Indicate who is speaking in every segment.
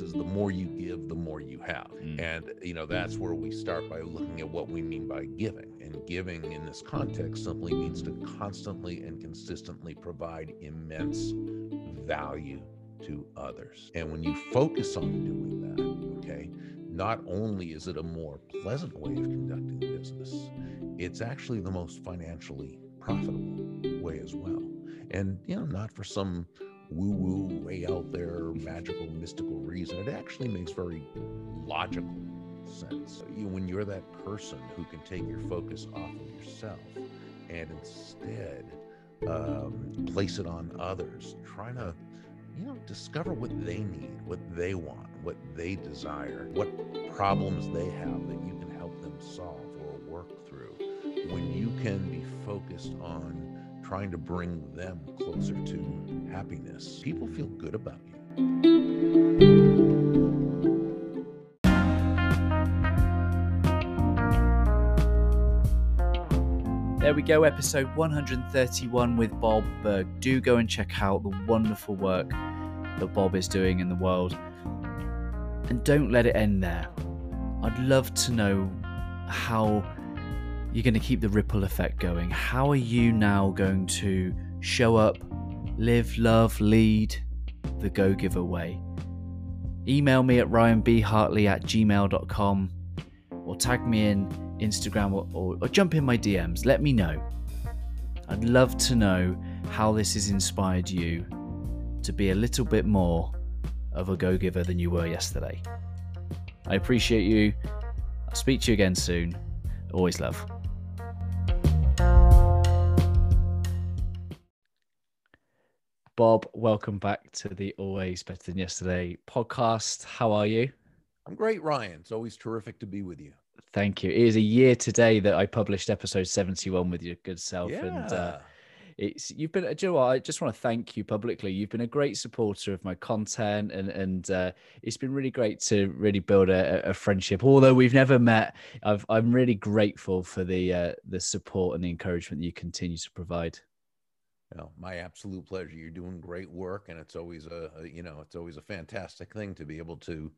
Speaker 1: is the more you give, the more you have.
Speaker 2: Mm.
Speaker 1: And, you know, that's where we start by looking at what we mean by giving. And giving in this context simply means to constantly and consistently provide immense value to others. And when you focus on doing that, okay, not only is it a more pleasant way of conducting business, it's actually the most financially profitable way as well. And, you know, not for some woo woo way out there, magical, mystical reason. It actually makes very logical sense. You, when you're that person who can take your focus off of yourself and instead um, place it on others, trying to you know, discover what they need, what they want, what they desire, what problems they have that you can help them solve or work through. When you can be focused on trying to bring them closer to happiness, people feel good about you.
Speaker 2: There we go, episode 131 with Bob Burg. Do go and check out the wonderful work that Bob is doing in the world. And don't let it end there. I'd love to know how you're going to keep the ripple effect going. How are you now going to show up, live, love, lead the Go Giver way? Email me at ryanbhartley at gmail.com or tag me in Instagram or, or, or jump in my DMs. Let me know. I'd love to know how this has inspired you to be a little bit more of a go giver than you were yesterday. I appreciate you. I'll speak to you again soon. Always love. Bob, welcome back to the Always Better Than Yesterday podcast. How are you?
Speaker 1: I'm great, Ryan. It's always terrific to be with you.
Speaker 2: Thank you. It is a year today that I published episode 71 with your good self.
Speaker 1: Yeah.
Speaker 2: And uh, it's you've been do you know I just want to thank you publicly. You've been a great supporter of my content and and uh, it's been really great to really build a, a friendship. Although we've never met, I've, I'm really grateful for the uh, the support and the encouragement that you continue to provide.
Speaker 1: Well, my absolute pleasure. You're doing great work, and it's always a, a you know it's always a fantastic thing to be able to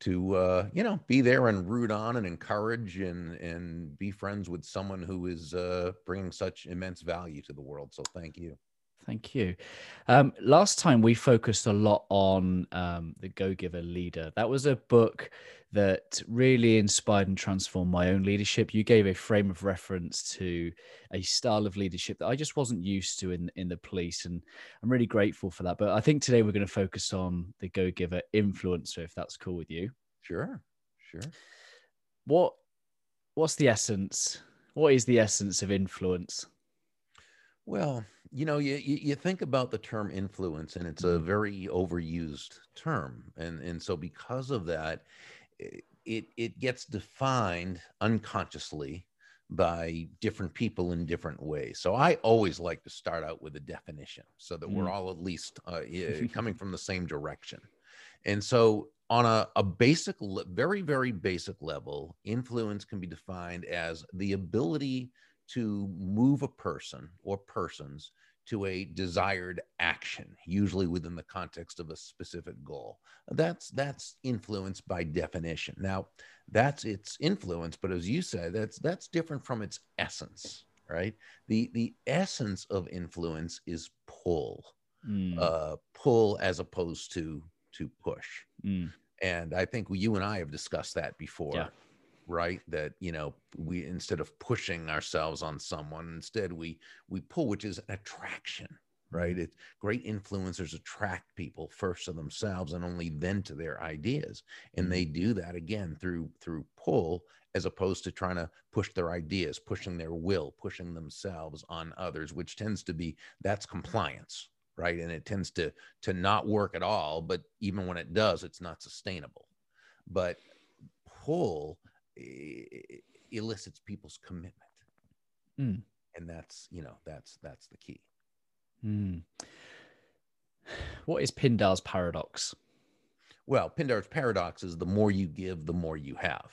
Speaker 1: to uh, you know be there and root on and encourage and and be friends with someone who is uh, bringing such immense value to the world. So thank you.
Speaker 2: Thank you. Um, last time we focused a lot on um, the Go Giver Leader. That was a book that really inspired and transformed my own leadership. You gave a frame of reference to a style of leadership that I just wasn't used to in in the police, and I'm really grateful for that. But I think today we're going to focus on the Go Giver influencer, if that's cool with you.
Speaker 1: Sure, sure.
Speaker 2: What what's the essence? What is the essence of influence?
Speaker 1: Well, you know, you, you think about the term influence, and it's a very overused term, and and so because of that, it it gets defined unconsciously by different people in different ways. So I always like to start out with a definition, so that we're
Speaker 2: Mm.
Speaker 1: all at least uh, coming from the same direction. And so, on a, a basic, very, very basic level, influence can be defined as the ability to move a person or persons to a desired action, usually within the context of a specific goal. That's that's influence by definition. Now, that's its influence, but as you say, that's that's different from its essence, right? The the essence of influence is pull,
Speaker 2: Mm,
Speaker 1: uh, pull as opposed to to push.
Speaker 2: mm,
Speaker 1: And I think you and I have discussed that before,
Speaker 2: Yeah.
Speaker 1: Right? That you know, we instead of pushing ourselves on someone, instead we we pull, which is an attraction, right? Mm-hmm. It great influencers attract people first to themselves and only then to their ideas, and they mm-hmm. do that again through through pull as opposed to trying to push their ideas, pushing their will, pushing themselves on others, which tends to be that's compliance, right? And it tends to to not work at all. But even when it does, it's not sustainable. But pull elicits people's commitment,
Speaker 2: Mm.
Speaker 1: and that's you know that's that's the key.
Speaker 2: mm. What is Pindar's paradox?
Speaker 1: Well, Pindar's paradox is the more you give, the more you have.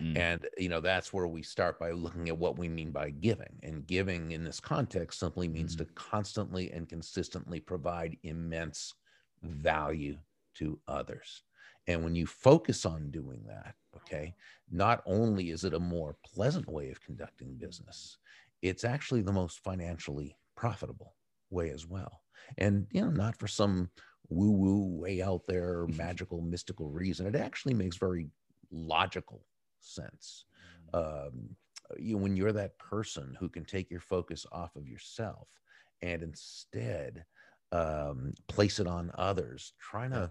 Speaker 2: Mm,
Speaker 1: And you know that's where we start by looking at what we mean by giving. And giving in this context simply means to constantly and consistently provide immense value to others. And when you focus on doing that, okay, not only is it a more pleasant way of conducting business, it's actually the most financially profitable way as well. And, you know, not for some woo woo way out there, magical, mystical reason. It actually makes very logical sense. Mm. Um, you when you're that person who can take your focus off of yourself and instead um, place it on others, trying to,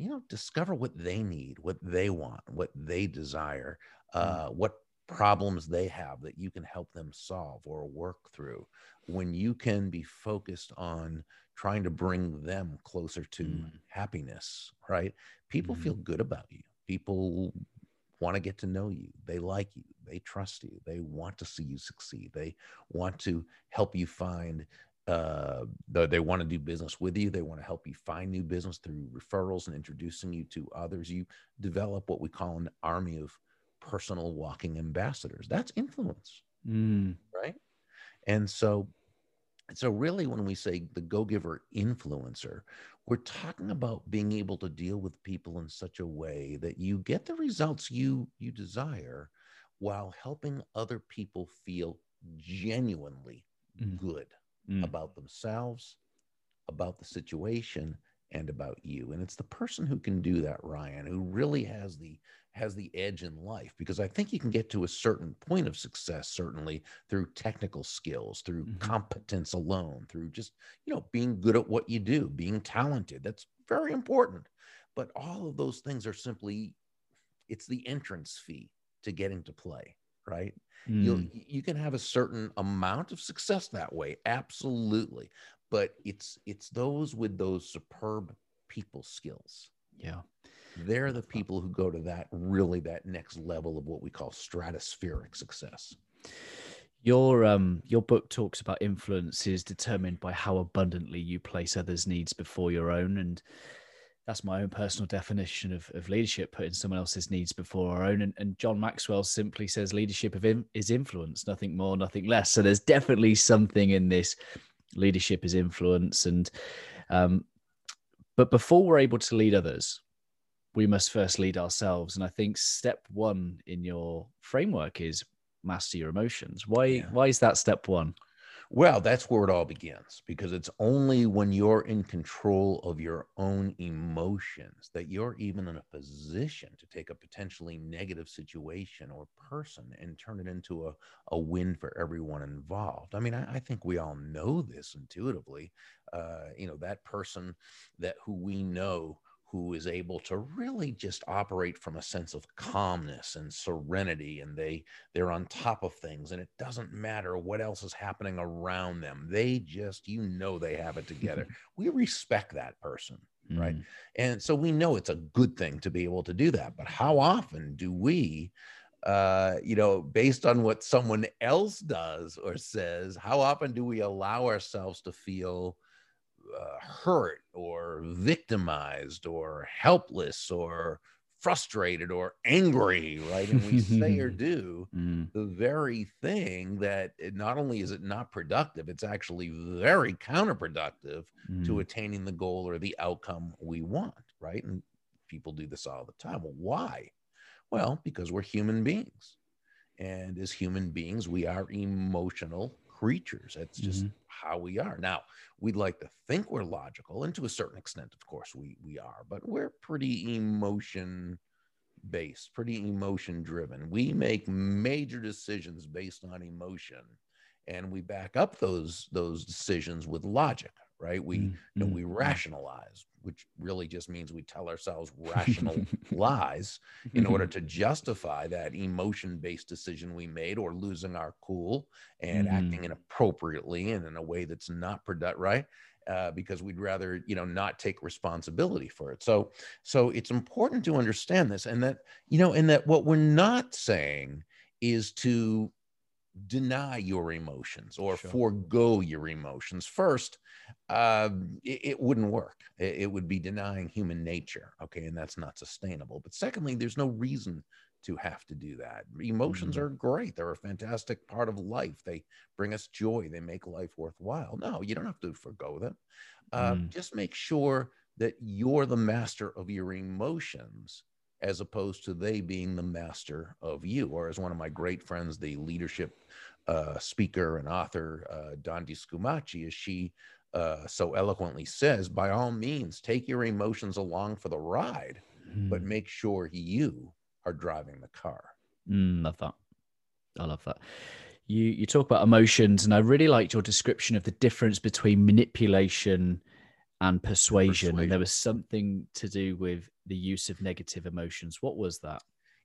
Speaker 1: you know, discover what they need, what they want, what they desire, mm. uh, what problems they have that you can help them solve or work through. When you can be focused on trying to bring them closer to mm. happiness, right? People mm. feel good about you. People want to get to know you. They like you. They trust you. They want to see you succeed. They want to help you find uh, they want to do business with you. They want to help you find new business through referrals and introducing you to others. You develop what we call an army of personal walking ambassadors. That's influence, mm. right? And so, so really, when we say the go giver influencer, we're talking about being able to deal with people in such a way that you get the results you you desire while helping other people feel genuinely mm. good mm. about themselves about the situation and about you and it's the person who can do that ryan who really has the has the edge in life because I think you can get to a certain point of success, certainly through technical skills, through mm-hmm. competence alone, through just, you know, being good at what you do, being talented. That's very important. But all of those things are simply, it's the entrance fee to getting to play, right? Mm. You'll, you can have a certain amount of success that way. Absolutely. But it's, it's those with those superb people skills.
Speaker 2: Yeah
Speaker 1: they're the people who go to that really that next level of what we call stratospheric success
Speaker 2: your um your book talks about influence is determined by how abundantly you place others needs before your own and that's my own personal definition of, of leadership putting someone else's needs before our own and, and john maxwell simply says leadership of in, is influence nothing more nothing less so there's definitely something in this leadership is influence and um but before we're able to lead others we must first lead ourselves. And I think step one in your framework is master your emotions. Why yeah. why is that step one?
Speaker 1: Well, that's where it all begins because it's only when you're in control of your own emotions that you're even in a position to take a potentially negative situation or person and turn it into a, a win for everyone involved. I mean, I, I think we all know this intuitively. Uh, you know, that person that who we know who is able to really just operate from a sense of calmness and serenity and they they're on top of things and it doesn't matter what else is happening around them they just you know they have it together we respect that person mm. right and so we know it's a good thing to be able to do that but how often do we uh, you know, based on what someone else does or says, how often do we allow ourselves to feel uh, hurt or victimized or helpless or frustrated or angry, right? And we say or do mm. the very thing that not only is it not productive, it's actually very counterproductive mm. to attaining the goal or the outcome we want, right? And people do this all the time. Well, why? Well, because we're human beings. And as human beings, we are emotional creatures. That's just mm-hmm. How we are. Now, we'd like to think we're logical, and to a certain extent, of course, we we are, but we're pretty emotion based, pretty emotion driven. We make major decisions based on emotion, and we back up those those decisions with logic right? We mm-hmm. you know we mm-hmm. rationalize, which really just means we tell ourselves rational lies in order to justify that emotion-based decision we made or losing our cool and mm-hmm. acting inappropriately and in a way that's not productive, right? Uh, because we'd rather you know not take responsibility for it so so it's important to understand this and that you know and that what we're not saying is to deny your emotions or sure. forego your emotions. First uh, it, it, wouldn't work. It, it, would be denying human nature okay and that's not sustainable. But secondly there's no reason to have to do that. Emotions mm-hmm. are great. They're a fantastic part of life. They bring us joy. They make life worthwhile. No you don't have to forego them. Uh, mm. just make sure that you're the master of your emotions as opposed to they being the master of you. Or as one of my great friends, the leadership uh, speaker and author, uh, Dondi Scumaci, as she uh, so eloquently says, by all means, take your emotions along for the ride, mm. but make sure you are driving the car.
Speaker 2: Mm, love that. I love that. You you talk about emotions, and I really liked your description of the difference between manipulation and persuasion. persuasion. And there was something to do with the use of negative emotions. What was that?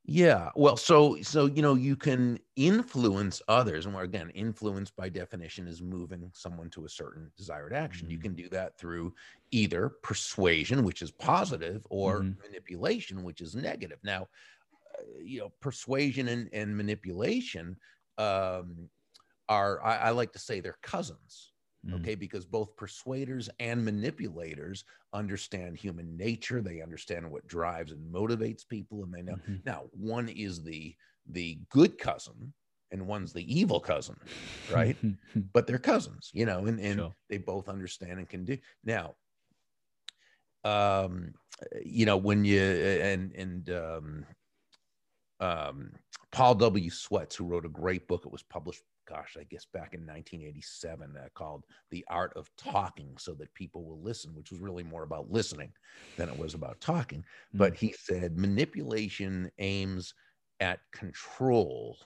Speaker 1: Yeah. Well, so so you know, you can influence others, and again, influence by definition is moving someone to a certain desired action. Mm-hmm. You can do that through either persuasion, which is positive, or mm-hmm. manipulation, which is negative. Now, uh, you know, persuasion and, and manipulation um, are I, I like to say they're cousins. Okay because both persuaders and manipulators understand human nature they understand what drives and motivates people and they know mm-hmm. now one is the the good cousin and one's the evil cousin right but they're cousins you know and, and sure. they both understand and can do now um you know when you and and um um paul w Swets who wrote a great book it was published gosh, I guess back in 1987, uh, called The Art of Talking So That People Will Listen, which was really more about listening than it was about talking. Mm-hmm. But he said manipulation aims at control,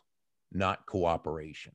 Speaker 1: not cooperation.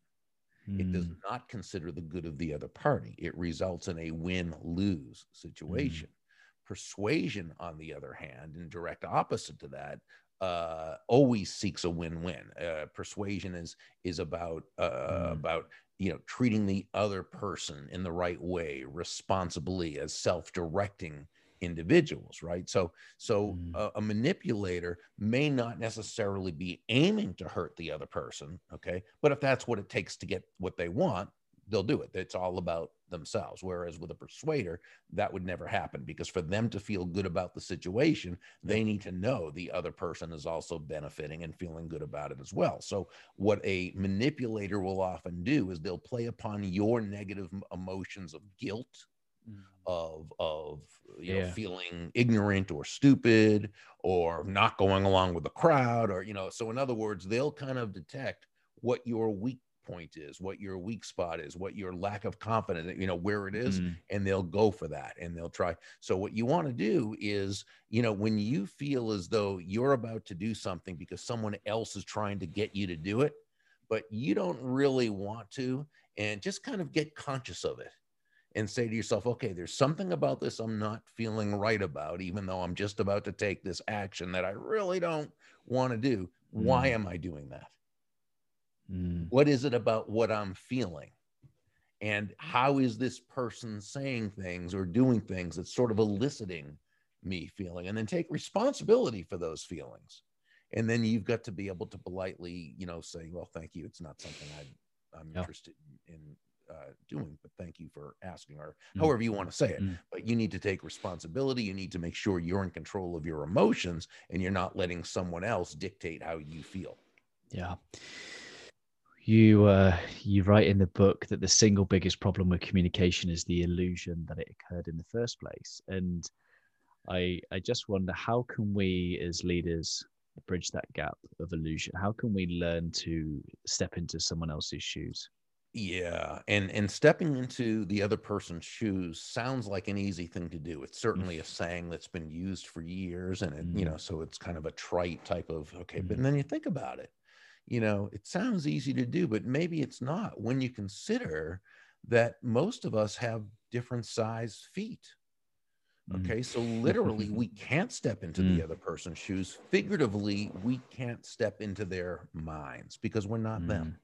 Speaker 1: Mm-hmm. It does mm. not consider the good of the other party. It results in a win lose situation. Mm-hmm. Persuasion, on the other hand, in direct opposite to that, uh, always seeks a win-win. Uh, persuasion is is about uh, mm. about you know treating the other person in the right way, responsibly as self-directing individuals, right? So so mm. a, a manipulator may not necessarily be aiming to hurt the other person, okay? But if that's what it takes to get what they want, they'll do it. It's all about themselves. Whereas with a persuader, that would never happen because for them to feel good about the situation, they need to know the other person is also benefiting and feeling good about it as well. So, what a manipulator will often do is they'll play upon your negative emotions of guilt. Mm. Of of you yeah. know feeling ignorant or stupid or not going along with the crowd or you know so in other words they'll kind of detect what your weak point is, what your weak spot is, what your lack of confidence, you know, where it is, mm. and they'll go for that and they'll try. So what you want to do is, you know, when you feel as though you're about to do something because someone else is trying to get you to do it, but you don't really want to, and just kind of get conscious of it and say to yourself, okay, there's something about this I'm not feeling right about, even though I'm just about to take this action that I really don't want to do. Why mm. am I doing that? Mm. What is it about what I'm feeling? And how is this person saying things or doing things that's sort of eliciting me feeling? And then take responsibility for those feelings. And then you've got to be able to politely, you know, say, well, thank you. It's not something I, am interested in, uh, doing, but thank you for asking, or mm. however you want to say it. Mm. But you need to take responsibility. You need to make sure you're in control of your emotions and you're not letting someone else dictate how you feel.
Speaker 2: Yeah you uh, you write in the book that the single biggest problem with communication is the illusion that it occurred in the first place. And i i just wonder how can we as leaders bridge that gap of illusion? How can we learn to step into someone else's shoes?
Speaker 1: Yeah and and stepping into the other person's shoes sounds like an easy thing to do. It's certainly a saying that's been used for years and it, mm. you know so it's kind of a trite type of okay mm. but then you think about it you know, it sounds easy to do, but maybe it's not when you consider that most of us have different size feet. Mm. Okay, mm. so literally, we can't step into mm. the other person's shoes. Figuratively, we can't step into their minds because we're not mm. them.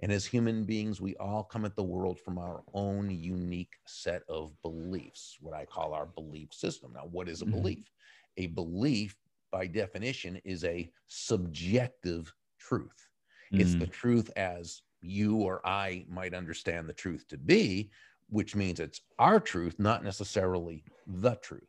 Speaker 1: And as human beings, we all come at the world from our own unique set of beliefs, what I call our belief system. Now, what is a mm-hmm. belief? A belief, by definition, is a subjective truth. Mm. It's the truth as you or I might understand the truth to be, which means it's our truth, not necessarily the truth.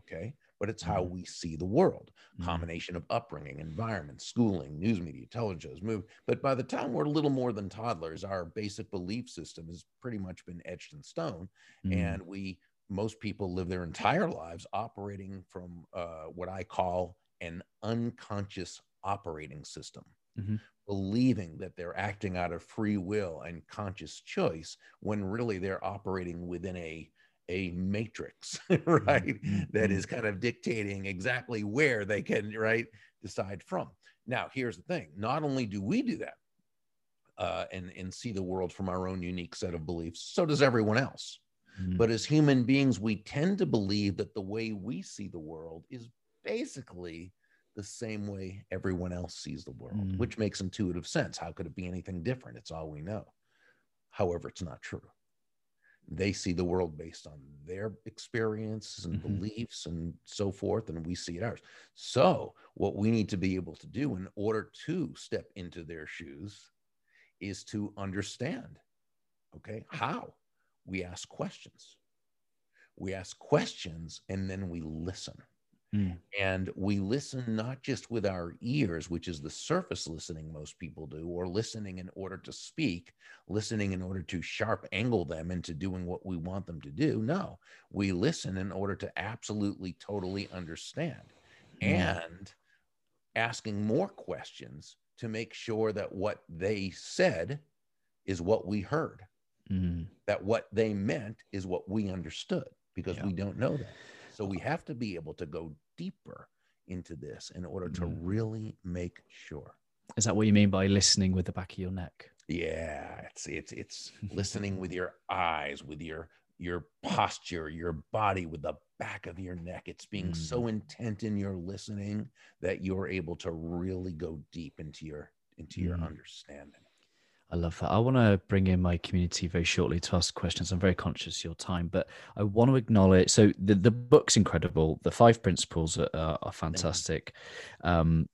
Speaker 1: Okay. But it's how mm. we see the world. Mm. Combination of upbringing, environment, schooling, news media, television, movie. But by the time we're a little more than toddlers, our basic belief system has pretty much been etched in stone. Mm. And we most people live their entire lives operating from uh, what I call an unconscious operating system,
Speaker 2: mm-hmm.
Speaker 1: believing that they're acting out of free will and conscious choice when really they're operating within a a matrix, right? Mm-hmm. That is kind of dictating exactly where they can, right, decide from. Now, here's the thing not only do we do that uh, and, and see the world from our own unique set of beliefs, so does everyone else. Mm-hmm. But as human beings, we tend to believe that the way we see the world is basically the same way everyone else sees the world, mm-hmm. which makes intuitive sense. How could it be anything different? It's all we know. However, it's not true they see the world based on their experiences and mm-hmm. beliefs and so forth and we see it ours so what we need to be able to do in order to step into their shoes is to understand okay how we ask questions we ask questions and then we listen Mm. And we listen not just with our ears, which is the surface listening most people do, or listening in order to speak, listening in order to sharp angle them into doing what we want them to do. No, we listen in order to absolutely, totally understand mm. and asking more questions to make sure that what they said is what we heard, mm. that what they meant is what we understood because yeah. we don't know that. So we have to be able to go deeper into this in order to mm. really make sure.
Speaker 2: Is that what you mean by listening with the back of your neck?
Speaker 1: Yeah, it's it's it's listening with your eyes, with your your posture, your body, with the back of your neck. It's being mm. so intent in your listening that you're able to really go deep into your into your mm. understanding.
Speaker 2: I love that. I want to bring in my community very shortly to ask questions. I'm very conscious of your time, but I want to acknowledge. So the, the book's incredible. The five principles are, are fantastic. Um,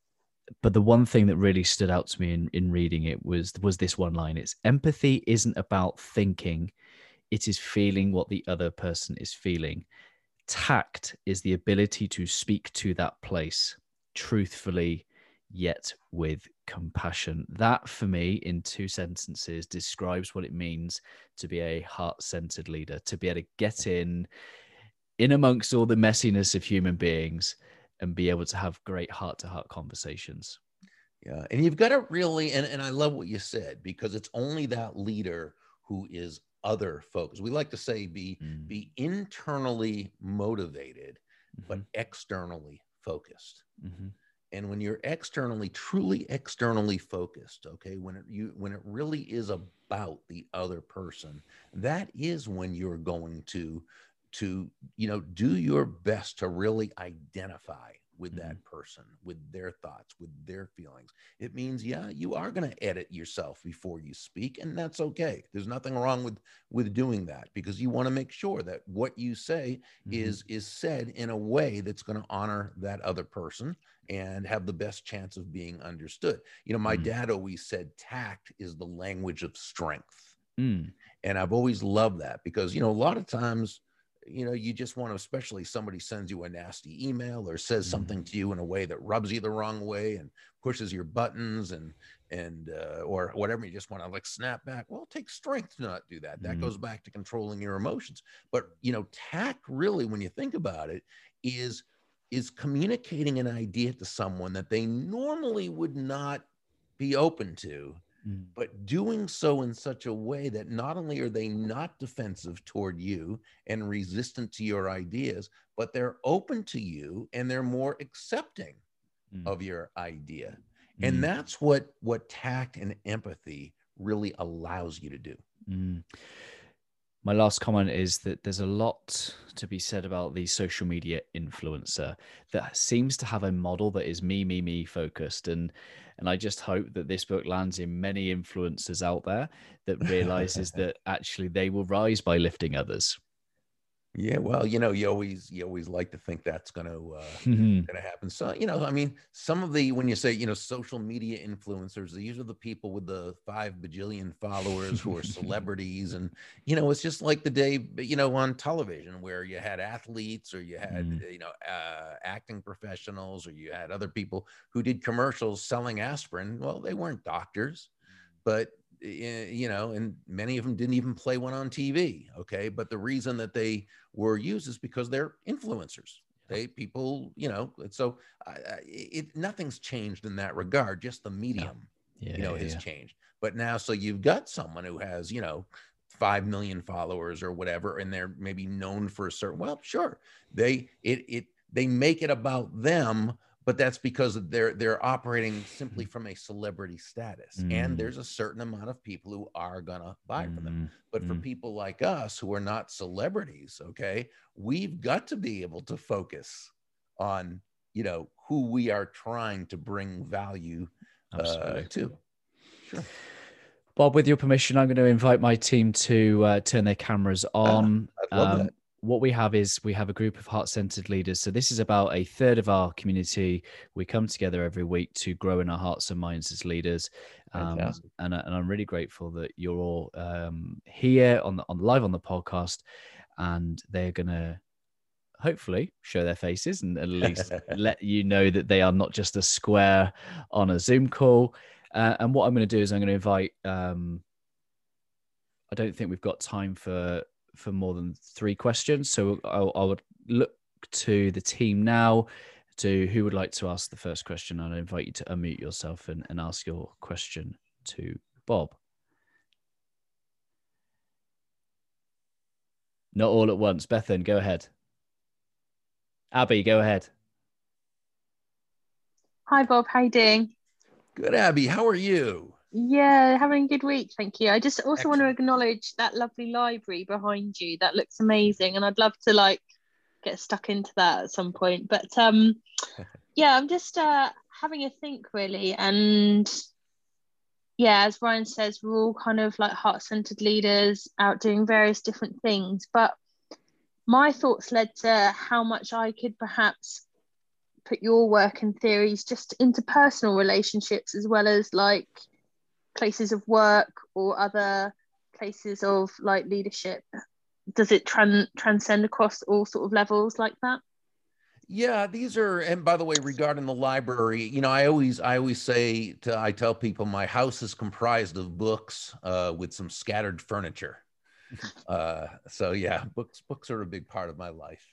Speaker 2: but the one thing that really stood out to me in, in reading it was was this one line. It's empathy isn't about thinking, it is feeling what the other person is feeling. Tact is the ability to speak to that place truthfully yet with compassion. That, for me, in two sentences, describes what it means to be a heart centered leader, to be able to get in, in amongst all the messiness of human beings and be able to have great heart to heart conversations.
Speaker 1: Yeah. And you've got to really, and, and I love what you said, because it's only that leader who is other focused. We like to say be mm. be internally motivated, mm-hmm. but externally focused. Mm-hmm and when you're externally truly externally focused okay when it you when it really is about the other person that is when you're going to to you know do your best to really identify with mm-hmm. that person, with their thoughts, with their feelings. It means, yeah, you are going to edit yourself before you speak, and that's okay. There's nothing wrong with with doing that because you want to make sure that what you say mm-hmm. is is said in a way that's going to honor that other person and have the best chance of being understood. You know, my mm-hmm. dad always said tact is the language of strength. Mm. And I've always loved that because, you know, a lot of times you know you just want to especially somebody sends you a nasty email or says mm-hmm. something to you in a way that rubs you the wrong way and pushes your buttons and and uh, or whatever you just want to like snap back well take strength to not do that that mm-hmm. goes back to controlling your emotions but you know tact really when you think about it is is communicating an idea to someone that they normally would not be open to Mm. but doing so in such a way that not only are they not defensive toward you and resistant to your ideas, but they're open to you and they're more accepting mm. of your idea. Mm. And that's what what tact and empathy really allows you to do.
Speaker 2: My last comment is that there's a lot to be said about the social media influencer that seems to have a model that is me, me, me focused. And and I just hope that this book lands in many influencers out there that realizes that actually they will rise by lifting others.
Speaker 1: Yeah, well, you know, you always you always like to think that's going to uh, mm-hmm. going to happen. So, you know, I mean, some of the when you say you know social media influencers, these are the people with the five bajillion followers who are celebrities, and you know, it's just like the day you know on television where you had athletes or you had mm. you know uh, acting professionals or you had other people who did commercials selling aspirin. Well, they weren't doctors, but you know, and many of them didn't even play one on TV. Okay. But the reason that they were used is because they're influencers. They people, you know, so uh, it nothing's changed in that regard. Just the medium, yeah, you know, has yeah. changed. But now, so you've got someone who has, you know, five million followers or whatever, and they're maybe known for a certain. Well, sure, they it it they make it about them but that's because they're they're operating simply from a celebrity status mm. and there's a certain amount of people who are gonna buy mm. from them. But mm. for people like us who are not celebrities okay we've got to be able to focus on you know who we are trying to bring value uh, to.
Speaker 2: Sure. Bob with your permission i'm going to invite my team to uh, turn their cameras ah, on. Um, what we have is we have a group of heart centered leaders. So, this is about a third of our community. We come together every week to grow in our hearts and minds as leaders. Um, and, and, I'm really grateful that you're all um, here on the, on live on the podcast, and they're going to hopefully show their faces and at least let you know that they are not just a square on a Zoom call. Uh, and what I'm going to do is I'm going to invite. Um, I don't think we've got time for for more than three questions. So I, I would look to the team now to who would like to ask the first question. I'd invite you to unmute yourself and, and ask your question to Bob. Not all at once. Bethan, go ahead. Abby, go ahead.
Speaker 3: Hi, Bob. How you doing?
Speaker 1: Good, Abby. How are you?
Speaker 3: Yeah, having a good week, thank you. I just also Excellent. want to acknowledge that lovely library behind you. That looks amazing, and I'd love to like get stuck into that at some point. But um, yeah, I'm just uh, having a think really, and yeah, as Ryan says, we're all kind of like heart-centered leaders out doing various different things. But my thoughts led to how much I could perhaps put your work and theories just into personal relationships as well as like places of work or other places of like leadership? Does it tran- transcend across all sort of levels like that?
Speaker 1: Yeah these are and by the way regarding the library you know i always i always say to i tell people my house is comprised of books uh, with some scattered furniture. Uh, so yeah books books are a big part of my life.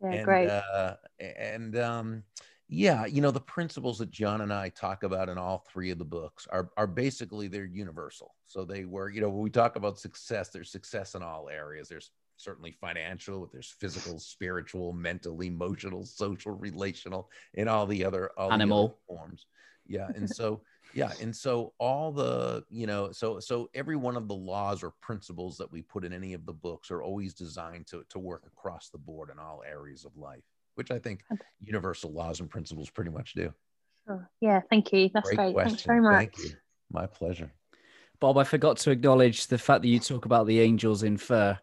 Speaker 3: Yeah, and, great. Uh,
Speaker 1: and um, yeah, you know, the principles that John and I talk about in all three of the books are are basically they're universal. So they were, you know, when we talk about success, there's success in all areas. There's certainly financial, there's physical, spiritual, mental, emotional, social, relational, and all the other all
Speaker 2: animal
Speaker 1: the other forms. Yeah, and so yeah, and so all the you know, so so every one of the laws or principles that we put in any of the books are always designed to to work across the board in all areas of life which I think universal laws and principles pretty much do.
Speaker 3: Sure. Yeah, thank you. That's great. great. Thanks very much. Thank you.
Speaker 1: My pleasure.
Speaker 2: Bob, I forgot to acknowledge the fact that you talk about the angels in fur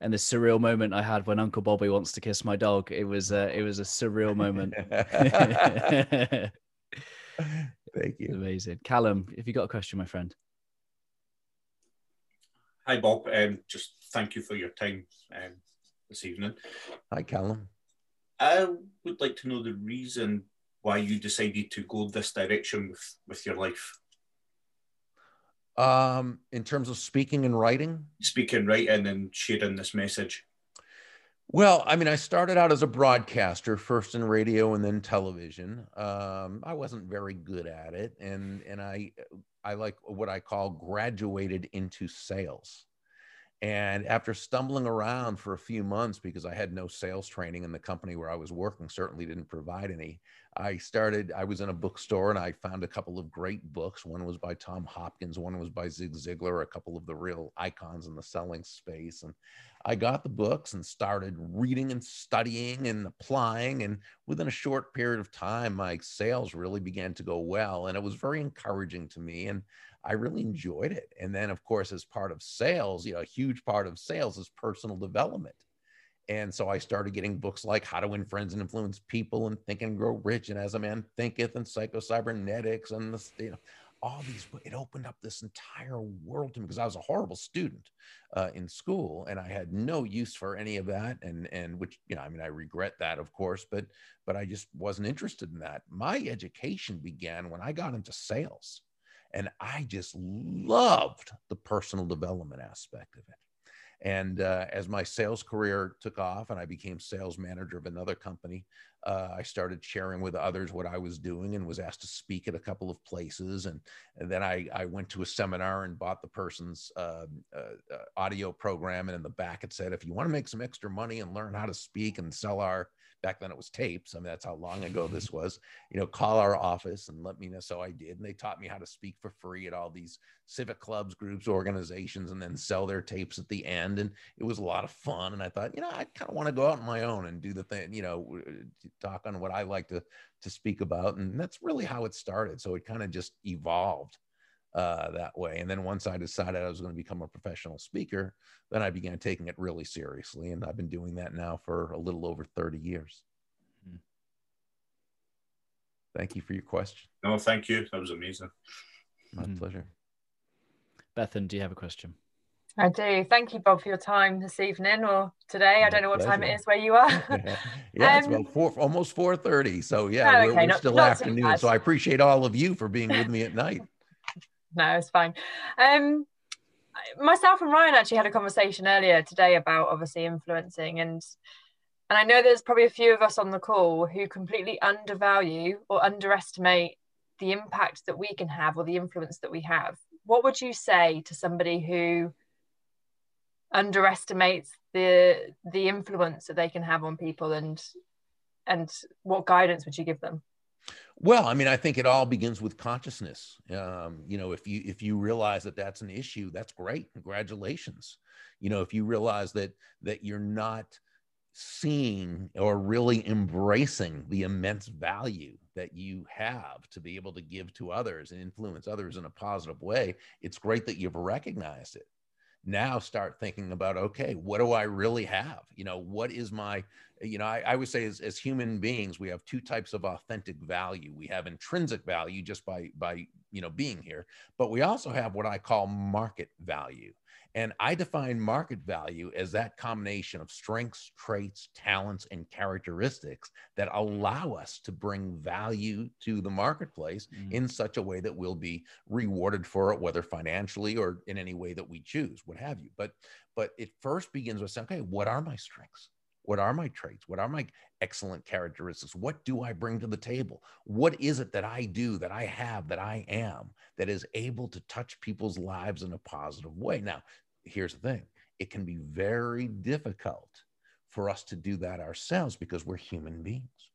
Speaker 2: and the surreal moment I had when Uncle Bobby wants to kiss my dog. It was uh, it was a surreal moment.
Speaker 1: Thank you.
Speaker 2: Amazing. Callum, if you got a question, my friend.
Speaker 4: Hi, Bob. Um, just thank you for your time um, this evening.
Speaker 1: Hi, Callum.
Speaker 4: I would like to know the reason why you decided to go this direction with, with your life.
Speaker 1: Um, in terms of speaking and writing?
Speaker 4: Speaking, writing, and sharing this message.
Speaker 1: Well, I mean, I started out as a broadcaster, first in radio and then television. Um, I wasn't very good at it, and and I I like what I call graduated into sales. And after stumbling around for a few months because I had no sales training and the company where I was working certainly didn't provide any, I started, I was in a bookstore and I found a couple of great books. One was by Tom Hopkins, one was by Zig Ziglar, a couple of the real icons in the selling space. And I got the books and started reading and studying and applying. And within a short period of time, my sales really began to go well. And it was very encouraging to me. And I really enjoyed it. And then, of course, as part of sales, you know, a huge part of sales is personal development. And so I started getting books like How to Win Friends and Influence People and Think and Grow Rich and As a Man Thinketh and Psycho-Cybernetics and the, you know, all these, it opened up this entire world to me because I was a horrible student uh, in school and I had no use for any of that. And, and which, you know, I mean, I regret that of course, but, but I just wasn't interested in that. My education began when I got into sales And I just loved the personal development aspect of it. And uh, as my sales career took off and I became sales manager of another company, uh, I started sharing with others what I was doing and was asked to speak at a couple of places. And, and then I, I went to a seminar and bought the person's uh, uh, uh audio program. And in the back, it said, if you want to make some extra money and learn how to speak and sell our back then it was tapes. I mean, that's how long ago this was. You know, call our office and let me know. So I did. And they taught me how to speak for free at all these civic clubs, groups, organizations, and then sell their tapes at the end. And it was a lot of fun. And I thought, you know, I kind of want to go out on my own and do the thing, you know, uh, talk on what I like to to speak about. And that's really how it started. So it kind of just evolved. Uh, that way. And then once I decided I was going to become a professional speaker, then I began taking it really seriously. And I've been doing that now for a little over 30 years. Hmm. Thank you for your question.
Speaker 4: No, thank you. That was amazing.
Speaker 1: My mm. pleasure.
Speaker 2: Bethan, do you have a question?
Speaker 5: I do. Thank you, Bob, for your time this evening or today. My I don't know what pleasure. time it is where you are.
Speaker 1: yeah, yeah um, it's about four, almost four thirty. So yeah, oh, okay. we're, we're not, still not afternoon. So I appreciate all of you for being with me at night
Speaker 5: no, it's fine. Um, myself and Ryan actually had a conversation earlier today about obviously influencing and and I know there's probably a few of us on the call who completely undervalue or underestimate the impact that we can have or the influence that we have. What would you say to somebody who underestimates the the influence that they can have on people and and what guidance would you give them?
Speaker 1: Well, I mean, I think it all begins with consciousness. Um, you know, if you if you realize that that's an issue, that's great. Congratulations. You know, if you realize that that you're not seeing or really embracing the immense value that you have to be able to give to others and influence others in a positive way, it's great that you've recognized it now start thinking about okay what do i really have? You know what is my you know i, I would say as, as human beings we have two types of authentic value. We have intrinsic value just by by you know being here but we also have what i call market value and I define market value as that combination of strengths, traits, talents, and characteristics that allow us to bring value to the marketplace mm. in such a way that we'll be rewarded for it, whether financially or in any way that we choose, what have you. But but it first begins with saying, okay, what are my strengths? What are my traits? What are my excellent characteristics? What do I bring to the table? What is it that I do, that I have, that I am, that is able to touch people's lives in a positive way? Now, here's the thing it can be very difficult for us to do that ourselves because we're human beings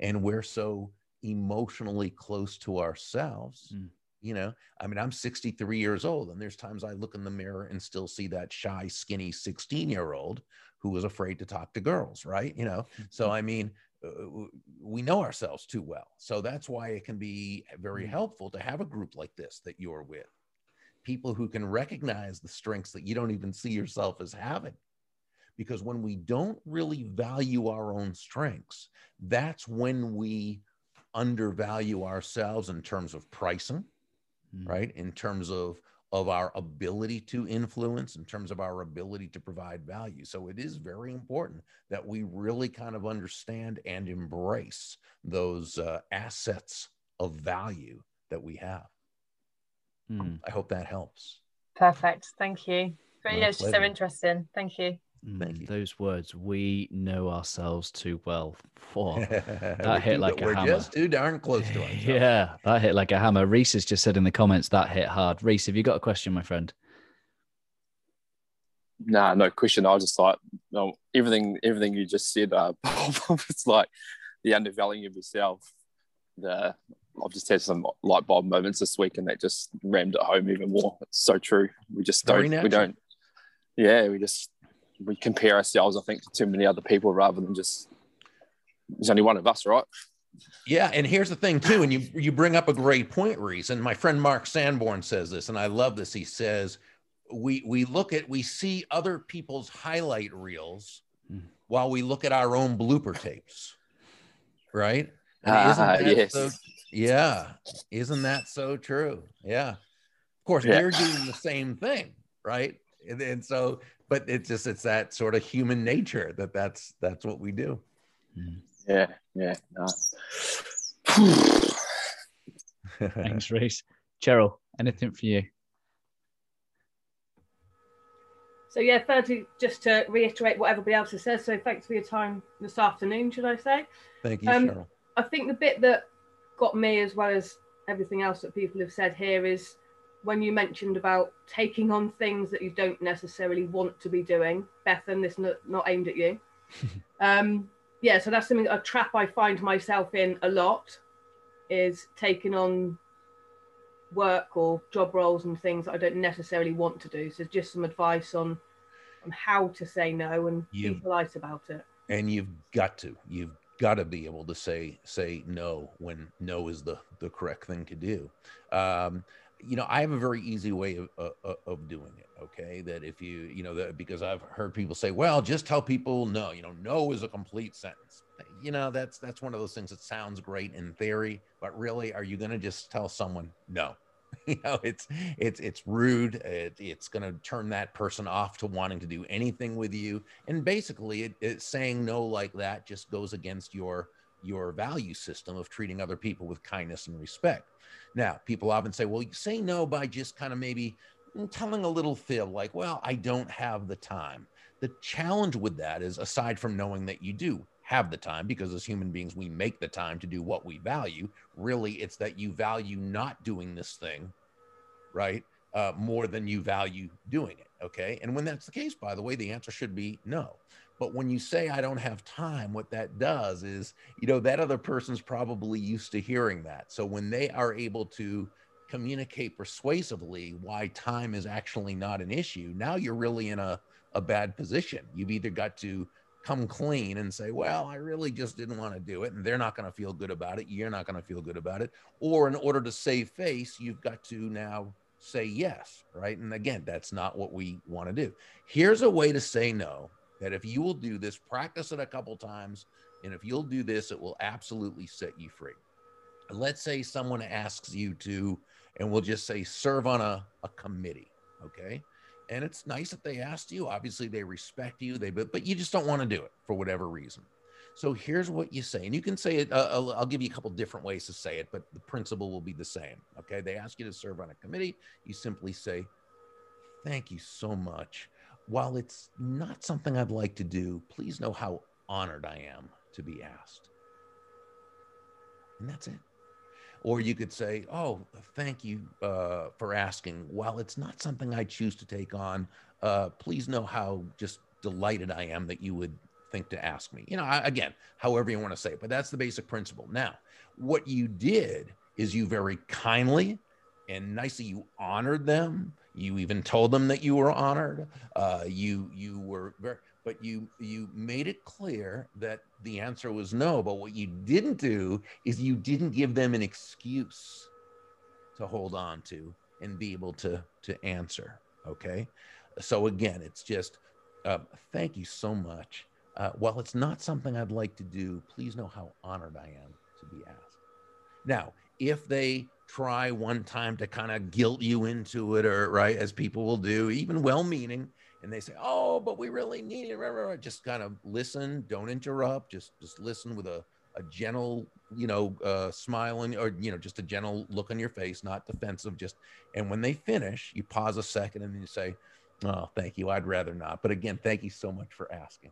Speaker 1: and we're so emotionally close to ourselves. Mm. You know, I mean, I'm 63 years old, and there's times I look in the mirror and still see that shy, skinny 16 year old who was afraid to talk to girls, right? You know, so mm-hmm. I mean, uh, we know ourselves too well. So that's why it can be very mm. helpful to have a group like this that you're with people who can recognize the strengths that you don't even see yourself as having. Because when we don't really value our own strengths, that's when we undervalue ourselves in terms of pricing, mm. right? In terms of of our ability to influence, in terms of our ability to provide value. So it is very important that we really kind of understand and embrace those uh, assets of value that we have. Mm. I hope that helps.
Speaker 5: Perfect. Thank you. But yeah, it's just so interesting. Thank you.
Speaker 2: Mm, those words, we know ourselves too well. For that hit like a we're hammer. We're just
Speaker 1: too darn close to
Speaker 2: it. yeah, that hit like a hammer. Reese has just said in the comments that hit hard. Reese, have you got a question, my friend?
Speaker 6: Nah, no question. I was just like, no, everything, everything you just said. Uh, it's like the undervaluing of yourself, the I've just had some light bulb moments this week, and that just rammed it home even more. It's so true. We just don't. We don't. Yeah, we just we compare ourselves. I think to too many other people rather than just there's only one of us, right?
Speaker 1: Yeah, and here's the thing too, and you you bring up a great point, Reese. And my friend Mark Sanborn says this, and I love this. He says we we look at we see other people's highlight reels while we look at our own blooper tapes, right?
Speaker 6: Uh, yes.
Speaker 1: So, yeah. Isn't that so true? Yeah. Of course, yeah. they're doing the same thing, right? And, and so, but it's just it's that sort of human nature that that's that's what we do.
Speaker 6: Yeah, yeah. No.
Speaker 2: Thanks, Reese. Cheryl, anything for you?
Speaker 7: So yeah, thirdly, just to reiterate what everybody else has said. So thanks for your time this afternoon, should I say?
Speaker 1: Thank you,
Speaker 7: Um,
Speaker 1: Cheryl.
Speaker 7: I think the bit that got me, as well as everything else that people have said here, is when you mentioned about taking on things that you don't necessarily want to be doing. Bethan, this not, not aimed at you. um, yeah, so that's something a trap I find myself in a lot is taking on work or job roles and things that I don't necessarily want to do. So just some advice on on how to say no and
Speaker 1: You-
Speaker 7: be polite about it.
Speaker 1: and you've got to you've got to be able to say say no when no is the the correct thing to do. Um you know i have a very easy way of of, of doing it okay? That if you you know that because i've heard people say well just tell people no you know no is a complete sentence. You know that's that's one of those things that sounds great in theory but really are you going to just tell someone no you know it's it's it's rude it, it's going to turn that person off to wanting to do anything with you and basically it, it saying no like that just goes against your your value system of treating other people with kindness and respect. Now people often say well you say no by just kind of maybe mm, telling a little fib like well i don't have the time. The challenge with that is aside from knowing that you do have the time because as human beings we make the time to do what we value. Really it's that you value not doing this thing right uh, more than you value doing it okay? And when that's the case by the way the answer should be no. But when you say i don't have time what that does is you know that other person's probably used to hearing that. So when they are able to communicate persuasively why time is actually not an issue now you're really in a, a bad position. You've either got to come clean and say well i really just didn't want to do it and they're not going to feel good about it you're not going to feel good about it or in order to save face you've got to now say yes right? And again that's not what we want to do. Here's a way to say no that if you will do this practice it a couple times and if you'll do this it will absolutely set you free. Let's say someone asks you to and we'll just say serve on a, a committee okay and it's nice that they asked you. Obviously they respect you they but, but you just don't want to do it for whatever reason. So here's what you say and you can say it uh, I'll, I'll give you a couple different ways to say it but the principle will be the same okay? They ask you to serve on a committee. You simply say thank you so much. While it's not something i'd like to do please know how honored i am to be asked. And that's it or you could say, "Oh, thank you uh, for asking. While it's not something I choose to take on, uh, please know how just delighted I am that you would think to ask me." You know, I, again, however you want to say it, but that's the basic principle. Now, what you did is you very kindly and nicely you honored them. You even told them that you were honored. Uh, you you were very but you you made it clear that the answer was no but what you didn't do is you didn't give them an excuse to hold on to and be able to to answer okay? So again it's just uh, thank you so much. Uh, while it's not something i'd like to do please know how honored i am to be asked. Now if they try one time to kind of guilt you into it or right as people will do even well-meaning and they say, "Oh, but we really need it." Just kind of listen, don't interrupt. Just just listen with a a gentle, you know, uh, smile and or you know, just a gentle look on your face, not defensive. Just and when they finish, you pause a second and then you say, "Oh, thank you. I'd rather not." But again, thank you so much for asking.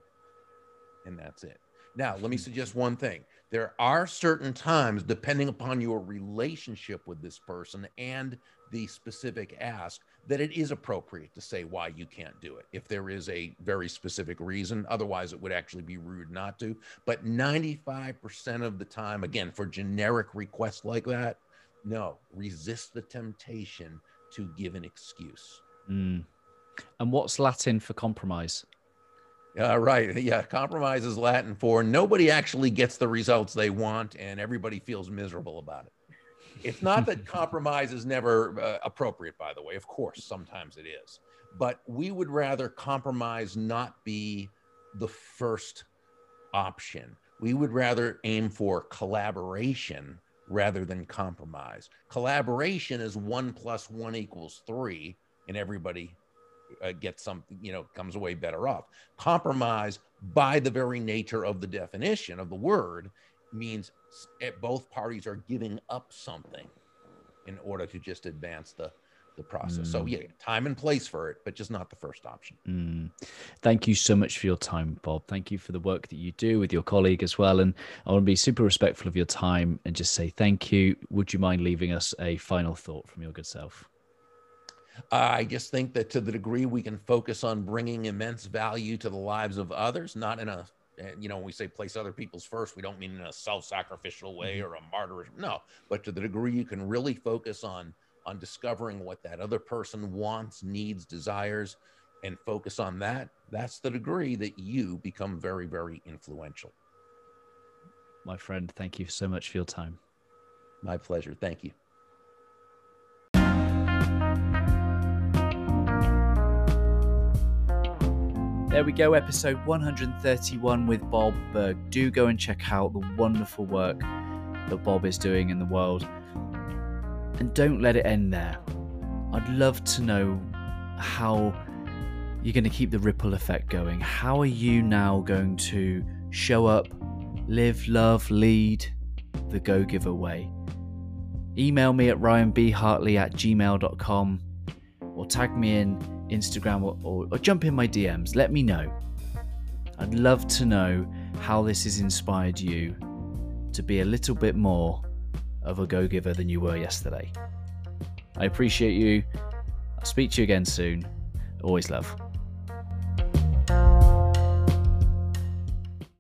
Speaker 1: And that's it. Now, let me suggest one thing. There are certain times, depending upon your relationship with this person and the specific ask, that it is appropriate to say why you can't do it if there is a very specific reason. Otherwise, it would actually be rude not to. But 95% of the time, again, for generic requests like that, no, resist the temptation to give an excuse.
Speaker 2: Mm. And what's Latin for compromise?
Speaker 1: Uh, right. Yeah. Compromise is Latin for nobody actually gets the results they want and everybody feels miserable about it. It's not that compromise is never uh, appropriate, by the way. Of course, sometimes it is. But we would rather compromise not be the first option. We would rather aim for collaboration rather than compromise. Collaboration is one plus one equals three, and everybody uh, gets some, you know, comes away better off. Compromise, by the very nature of the definition of the word, means both parties are giving up something in order to just advance the the process. Mm. So yeah, time and place for it, but just not the first option.
Speaker 2: Mm. Thank you so much for your time, Bob. Thank you for the work that you do with your colleague as well. And I want to be super respectful of your time and just say thank you. Would you mind leaving us a final thought from your good self?
Speaker 1: I just think that to the degree we can focus on bringing immense value to the lives of others, not in a you know, when we say place other people's first, we don't mean in a self-sacrificial way mm-hmm. or a martyr. No, but to the degree you can really focus on on discovering what that other person wants, needs, desires, and focus on that, that's the degree that you become very, very influential.
Speaker 2: My friend, thank you so much for your time.
Speaker 1: My pleasure. Thank you.
Speaker 2: There we go, episode 131 with Bob Burg. Do go and check out the wonderful work that Bob is doing in the world. And don't let it end there. I'd love to know how you're going to keep the ripple effect going. How are you now going to show up, live, love, lead the Go Giver way? Email me at ryanbhartley at gmail.com or tag me in Instagram or, or, or jump in my DMs. Let me know. I'd love to know how this has inspired you to be a little bit more of a go giver than you were yesterday. I appreciate you. I'll speak to you again soon. Always love.